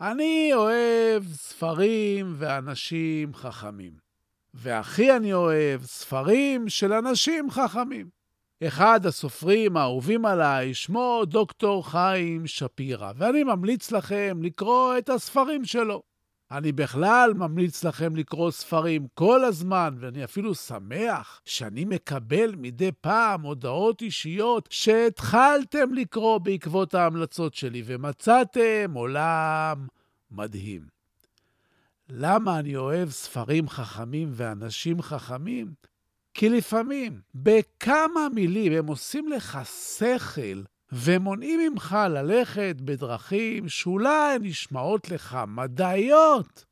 אני אוהב ספרים ואנשים חכמים. והכי אני אוהב ספרים של אנשים חכמים. אחד הסופרים האהובים עליי שמו דוקטור חיים שפירא, ואני ממליץ לכם לקרוא את הספרים שלו. אני בכלל ממליץ לכם לקרוא ספרים כל הזמן, ואני אפילו שמח שאני מקבל מדי פעם הודעות אישיות שהתחלתם לקרוא בעקבות ההמלצות שלי ומצאתם עולם מדהים. למה אני אוהב ספרים חכמים ואנשים חכמים? כי לפעמים, בכמה מילים הם עושים לך שכל ומונעים ממך ללכת בדרכים שאולי נשמעות לך מדעיות,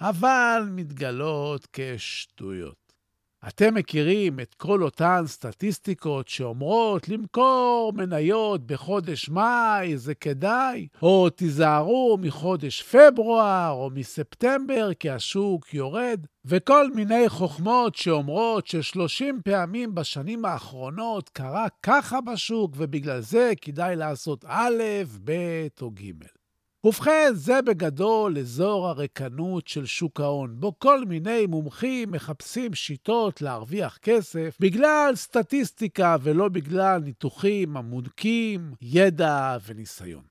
אבל מתגלות כשטויות. אתם מכירים את כל אותן סטטיסטיקות שאומרות למכור מניות בחודש מאי זה כדאי, או תיזהרו מחודש פברואר או מספטמבר כי השוק יורד, וכל מיני חוכמות שאומרות ש-30 פעמים בשנים האחרונות קרה ככה בשוק ובגלל זה כדאי לעשות א', ב' או ג'. ובכן, זה בגדול אזור הריקנות של שוק ההון, בו כל מיני מומחים מחפשים שיטות להרוויח כסף בגלל סטטיסטיקה ולא בגלל ניתוחים עמוקים, ידע וניסיון.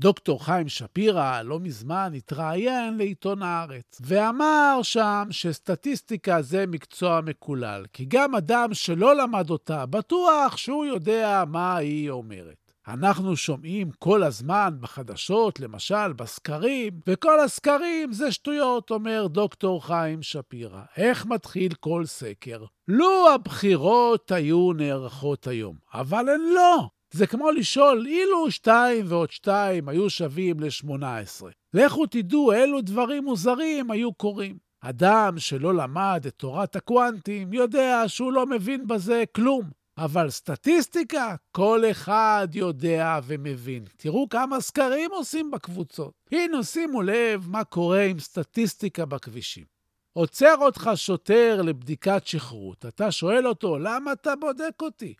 דוקטור חיים שפירא לא מזמן התראיין לעיתון הארץ, ואמר שם שסטטיסטיקה זה מקצוע מקולל, כי גם אדם שלא למד אותה בטוח שהוא יודע מה היא אומרת. אנחנו שומעים כל הזמן בחדשות, למשל בסקרים, וכל הסקרים זה שטויות, אומר דוקטור חיים שפירא. איך מתחיל כל סקר? לו הבחירות היו נערכות היום, אבל הן לא. זה כמו לשאול, אילו 2 ועוד 2 היו שווים ל-18. לכו תדעו אילו דברים מוזרים היו קורים. אדם שלא למד את תורת הקוונטים יודע שהוא לא מבין בזה כלום. אבל סטטיסטיקה, כל אחד יודע ומבין. תראו כמה סקרים עושים בקבוצות. הנה, שימו לב מה קורה עם סטטיסטיקה בכבישים. עוצר אותך שוטר לבדיקת שכרות. אתה שואל אותו, למה אתה בודק אותי?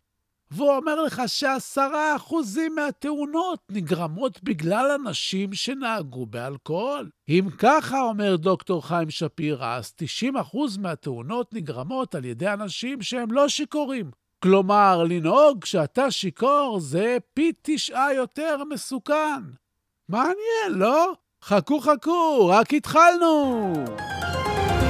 והוא אומר לך שעשרה אחוזים מהתאונות נגרמות בגלל אנשים שנהגו באלכוהול. אם ככה, אומר דוקטור חיים שפירא, אז 90 אחוז מהתאונות נגרמות על ידי אנשים שהם לא שיכורים. כלומר, לנהוג כשאתה שיכור זה פי תשעה יותר מסוכן. מעניין, לא? חכו חכו, רק התחלנו!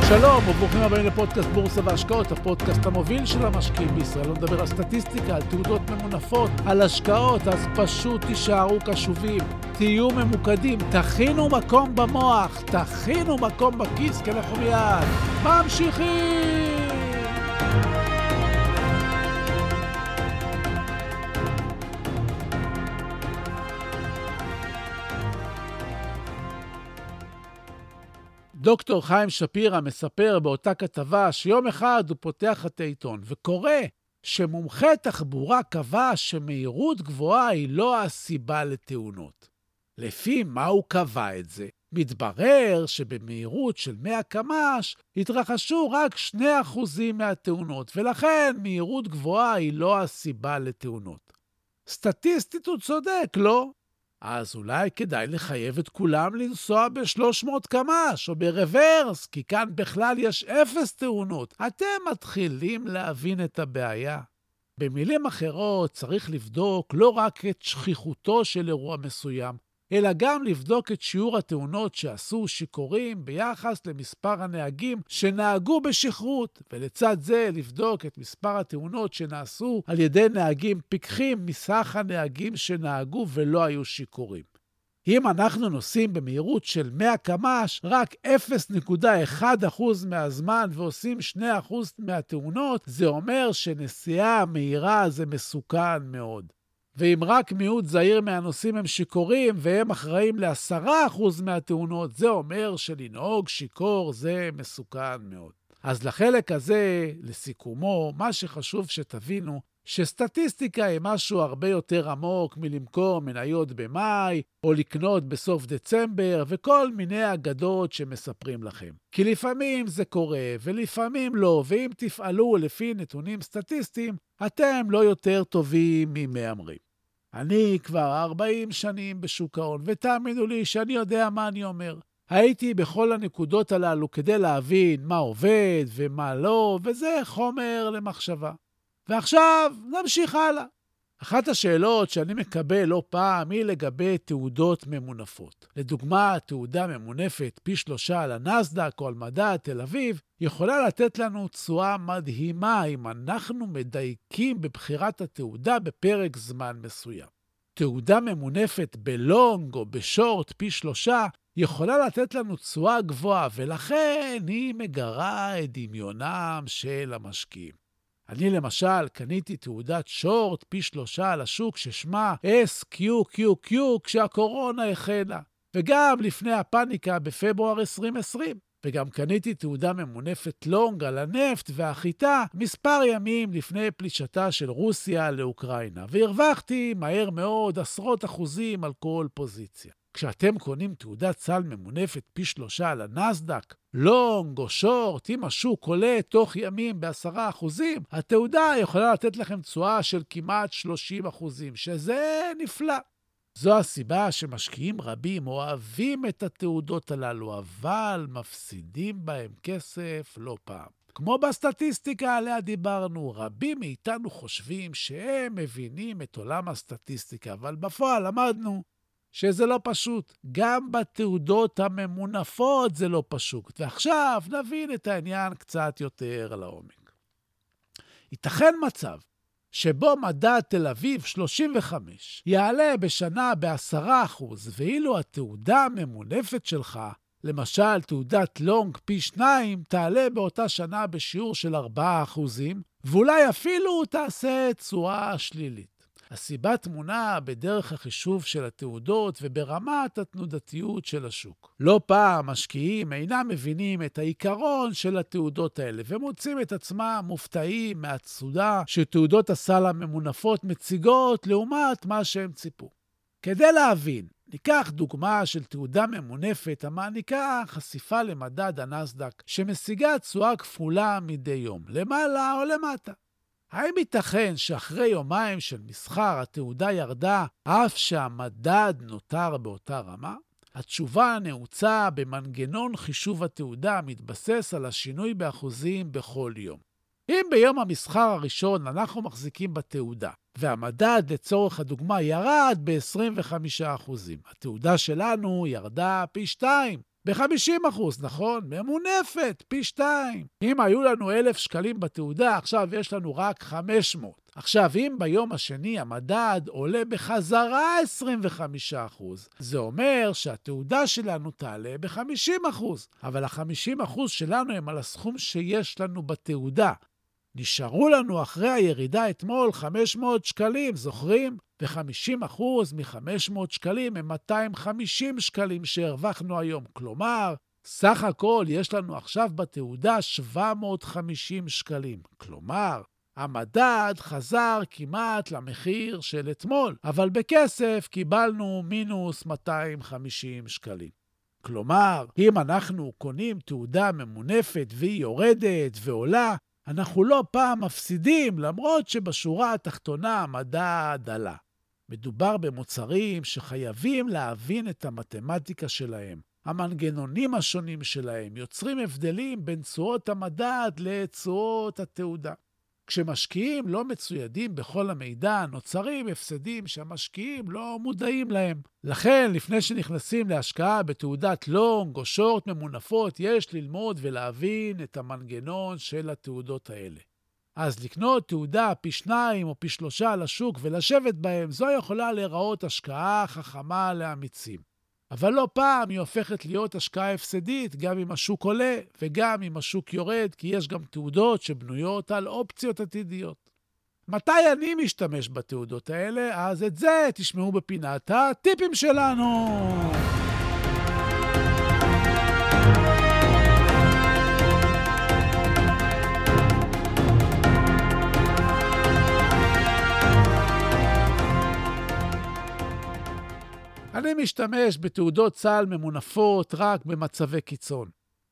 שלום וברוכים הבאים לפודקאסט בורסה והשקעות, הפודקאסט המוביל של המשקיעים בישראל. לא מדבר על סטטיסטיקה, על תעודות ממונפות, על השקעות, אז פשוט תישארו קשובים, תהיו ממוקדים, תכינו מקום במוח, תכינו מקום בכיס, כי אנחנו מיד ממשיכים! דוקטור חיים שפירא מספר באותה כתבה שיום אחד הוא פותח את העיתון וקורא שמומחה תחבורה קבע שמהירות גבוהה היא לא הסיבה לתאונות. לפי מה הוא קבע את זה? מתברר שבמהירות של 100 קמ"ש התרחשו רק 2% מהתאונות, ולכן מהירות גבוהה היא לא הסיבה לתאונות. סטטיסטית הוא צודק, לא? אז אולי כדאי לחייב את כולם לנסוע ב-300 קמ"ש או ברוורס, כי כאן בכלל יש אפס תאונות. אתם מתחילים להבין את הבעיה. במילים אחרות, צריך לבדוק לא רק את שכיחותו של אירוע מסוים, אלא גם לבדוק את שיעור התאונות שעשו שיכורים ביחס למספר הנהגים שנהגו בשכרות, ולצד זה לבדוק את מספר התאונות שנעשו על ידי נהגים פיקחים מסך הנהגים שנהגו ולא היו שיכורים. אם אנחנו נוסעים במהירות של 100 קמ"ש, רק 0.1% מהזמן ועושים 2% מהתאונות, זה אומר שנסיעה מהירה זה מסוכן מאוד. ואם רק מיעוט זעיר מהנוסעים הם שיכורים והם אחראים ל-10% מהתאונות, זה אומר שלנהוג שיכור זה מסוכן מאוד. אז לחלק הזה, לסיכומו, מה שחשוב שתבינו, שסטטיסטיקה היא משהו הרבה יותר עמוק מלמכור מניות במאי, או לקנות בסוף דצמבר, וכל מיני אגדות שמספרים לכם. כי לפעמים זה קורה, ולפעמים לא, ואם תפעלו לפי נתונים סטטיסטיים, אתם לא יותר טובים ממהמרים. אני כבר 40 שנים בשוק ההון, ותאמינו לי שאני יודע מה אני אומר. הייתי בכל הנקודות הללו כדי להבין מה עובד ומה לא, וזה חומר למחשבה. ועכשיו נמשיך הלאה. אחת השאלות שאני מקבל לא פעם היא לגבי תעודות ממונפות. לדוגמה, תעודה ממונפת פי שלושה על הנסדק או על מדע תל אביב יכולה לתת לנו תשואה מדהימה אם אנחנו מדייקים בבחירת התעודה בפרק זמן מסוים. תעודה ממונפת בלונג או בשורט פי שלושה יכולה לתת לנו תשואה גבוהה, ולכן היא מגרה את דמיונם של המשקיעים. אני למשל קניתי תעודת שורט פי שלושה על השוק ששמה SQQQ כשהקורונה החלה, וגם לפני הפאניקה בפברואר 2020. וגם קניתי תעודה ממונפת לונג על הנפט והחיטה מספר ימים לפני פלישתה של רוסיה לאוקראינה, והרווחתי מהר מאוד עשרות אחוזים על כל פוזיציה. כשאתם קונים תעודת סל ממונפת פי שלושה על הנסדק, לונג או שורט, אם השוק עולה תוך ימים בעשרה אחוזים, התעודה יכולה לתת לכם תשואה של כמעט 30 אחוזים, שזה נפלא. זו הסיבה שמשקיעים רבים אוהבים את התעודות הללו, אבל מפסידים בהם כסף לא פעם. כמו בסטטיסטיקה עליה דיברנו, רבים מאיתנו חושבים שהם מבינים את עולם הסטטיסטיקה, אבל בפועל למדנו שזה לא פשוט. גם בתעודות הממונפות זה לא פשוט. ועכשיו נבין את העניין קצת יותר לעומק. ייתכן מצב שבו מדד תל אביב 35 יעלה בשנה ב-10%, ואילו התעודה הממונפת שלך, למשל תעודת לונג פי 2, תעלה באותה שנה בשיעור של 4%, ואולי אפילו תעשה תשואה שלילית. הסיבה טמונה בדרך החישוב של התעודות וברמת התנודתיות של השוק. לא פעם משקיעים אינם מבינים את העיקרון של התעודות האלה ומוצאים את עצמם מופתעים מהצודה שתעודות הסל הממונפות מציגות לעומת מה שהם ציפו. כדי להבין, ניקח דוגמה של תעודה ממונפת המעניקה חשיפה למדד הנסדק, שמשיגה תשואה כפולה מדי יום, למעלה או למטה. האם ייתכן שאחרי יומיים של מסחר התעודה ירדה אף שהמדד נותר באותה רמה? התשובה נעוצה במנגנון חישוב התעודה המתבסס על השינוי באחוזים בכל יום. אם ביום המסחר הראשון אנחנו מחזיקים בתעודה, והמדד לצורך הדוגמה ירד ב-25%, התעודה שלנו ירדה פי 2, ב-50 אחוז, נכון? ממונפת, פי שתיים. אם היו לנו 1,000 שקלים בתעודה, עכשיו יש לנו רק 500. עכשיו, אם ביום השני המדד עולה בחזרה 25 אחוז, זה אומר שהתעודה שלנו תעלה ב-50 אחוז, אבל ה-50 אחוז שלנו הם על הסכום שיש לנו בתעודה. נשארו לנו אחרי הירידה אתמול 500 שקלים, זוכרים? ו-50% מ-500 שקלים הם 250 שקלים שהרווחנו היום. כלומר, סך הכל יש לנו עכשיו בתעודה 750 שקלים. כלומר, המדד חזר כמעט למחיר של אתמול, אבל בכסף קיבלנו מינוס 250 שקלים. כלומר, אם אנחנו קונים תעודה ממונפת והיא יורדת ועולה, אנחנו לא פעם מפסידים, למרות שבשורה התחתונה המדד עלה. מדובר במוצרים שחייבים להבין את המתמטיקה שלהם. המנגנונים השונים שלהם יוצרים הבדלים בין תשואות המדד לתשואות התעודה. כשמשקיעים לא מצוידים בכל המידע, נוצרים הפסדים שהמשקיעים לא מודעים להם. לכן, לפני שנכנסים להשקעה בתעודת לונג או שורט ממונפות, יש ללמוד ולהבין את המנגנון של התעודות האלה. אז לקנות תעודה פי שניים או פי שלושה לשוק ולשבת בהם, זו יכולה להיראות השקעה חכמה לאמיצים. אבל לא פעם היא הופכת להיות השקעה הפסדית, גם אם השוק עולה וגם אם השוק יורד, כי יש גם תעודות שבנויות על אופציות עתידיות. מתי אני משתמש בתעודות האלה? אז את זה תשמעו בפינת הטיפים שלנו. אני משתמש בתעודות צה"ל ממונפות רק במצבי קיצון.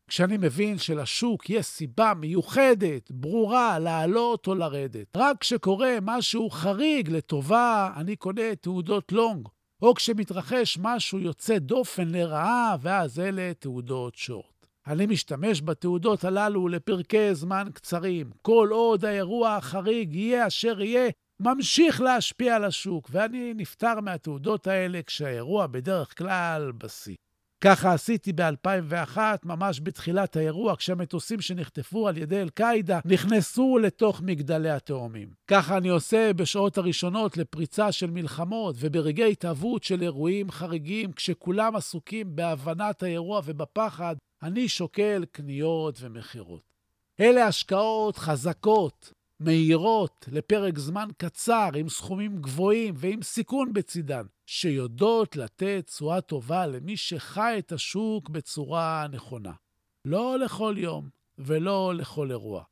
כשאני מבין שלשוק יש סיבה מיוחדת, ברורה, לעלות או לרדת. רק כשקורה משהו חריג לטובה, אני קונה תעודות לונג. או כשמתרחש משהו יוצא דופן לרעה, ואז אלה תעודות שורט. אני משתמש בתעודות הללו לפרקי זמן קצרים. כל עוד האירוע החריג יהיה אשר יהיה, ממשיך להשפיע על השוק, ואני נפטר מהתעודות האלה כשהאירוע בדרך כלל בשיא. ככה עשיתי ב-2001, ממש בתחילת האירוע, כשהמטוסים שנחטפו על ידי אל-קאעידה נכנסו לתוך מגדלי התאומים. ככה אני עושה בשעות הראשונות לפריצה של מלחמות וברגעי התהוות של אירועים חריגים, כשכולם עסוקים בהבנת האירוע ובפחד, אני שוקל קניות ומכירות. אלה השקעות חזקות, מהירות, לפרק זמן קצר, עם סכומים גבוהים ועם סיכון בצידן, שיודעות לתת תשואה טובה למי שחי את השוק בצורה נכונה. לא לכל יום ולא לכל אירוע.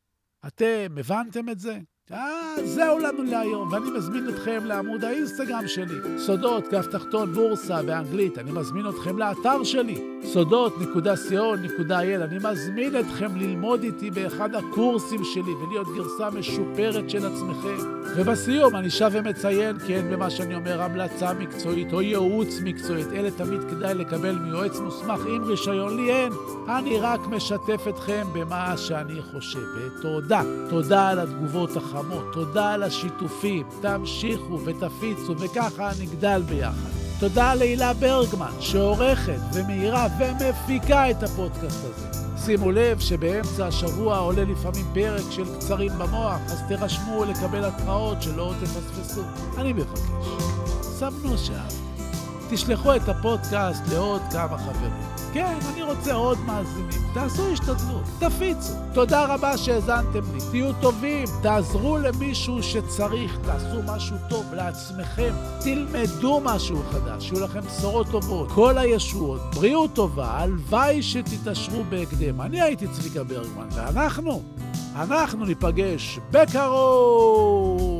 אתם הבנתם את זה? אה, זהו לנו להיום, ואני מזמין אתכם לעמוד האינסטגרם שלי, סודות, כף תחתון, בורסה באנגלית. אני מזמין אתכם לאתר שלי, סודות.co.il. אני מזמין אתכם ללמוד איתי באחד הקורסים שלי ולהיות גרסה משופרת של עצמכם. ובסיום אני שב ומציין כי אין במה שאני אומר המלצה מקצועית או ייעוץ מקצועית. אלה תמיד כדאי לקבל מיועץ מוסמך עם רישיון. לי אין. אני רק משתף אתכם במה שאני חושב. ותודה. תודה על התגובות החמות. תודה על השיתופים. תמשיכו ותפיצו, וככה נגדל ביחד. תודה להילה ברגמן, שעורכת ומאירה ומפיקה את הפודקאסט הזה. שימו לב שבאמצע השבוע עולה לפעמים פרק של קצרים במוח, אז תירשמו לקבל התראות שלא תפספסו. אני מבקש, סמנו שעה. תשלחו את הפודקאסט לעוד כמה חברים. כן, אני רוצה עוד מאזינים. תעשו השתדלות, תפיצו. תודה רבה שהאזנתם לי. תהיו טובים, תעזרו למישהו שצריך, תעשו משהו טוב לעצמכם. תלמדו משהו חדש, שיהיו לכם בשורות טובות. כל הישועות, בריאות טובה, הלוואי שתתעשרו בהקדם. אני הייתי צביקה ברגמן, ואנחנו, אנחנו ניפגש בקרוב!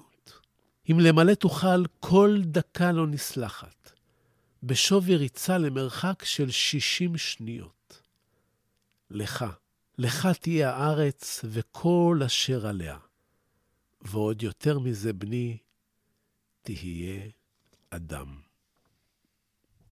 אם למלא תוכל, כל דקה לא נסלחת, בשווי ריצה למרחק של שישים שניות. לך, לך תהיה הארץ וכל אשר עליה. ועוד יותר מזה, בני, תהיה אדם.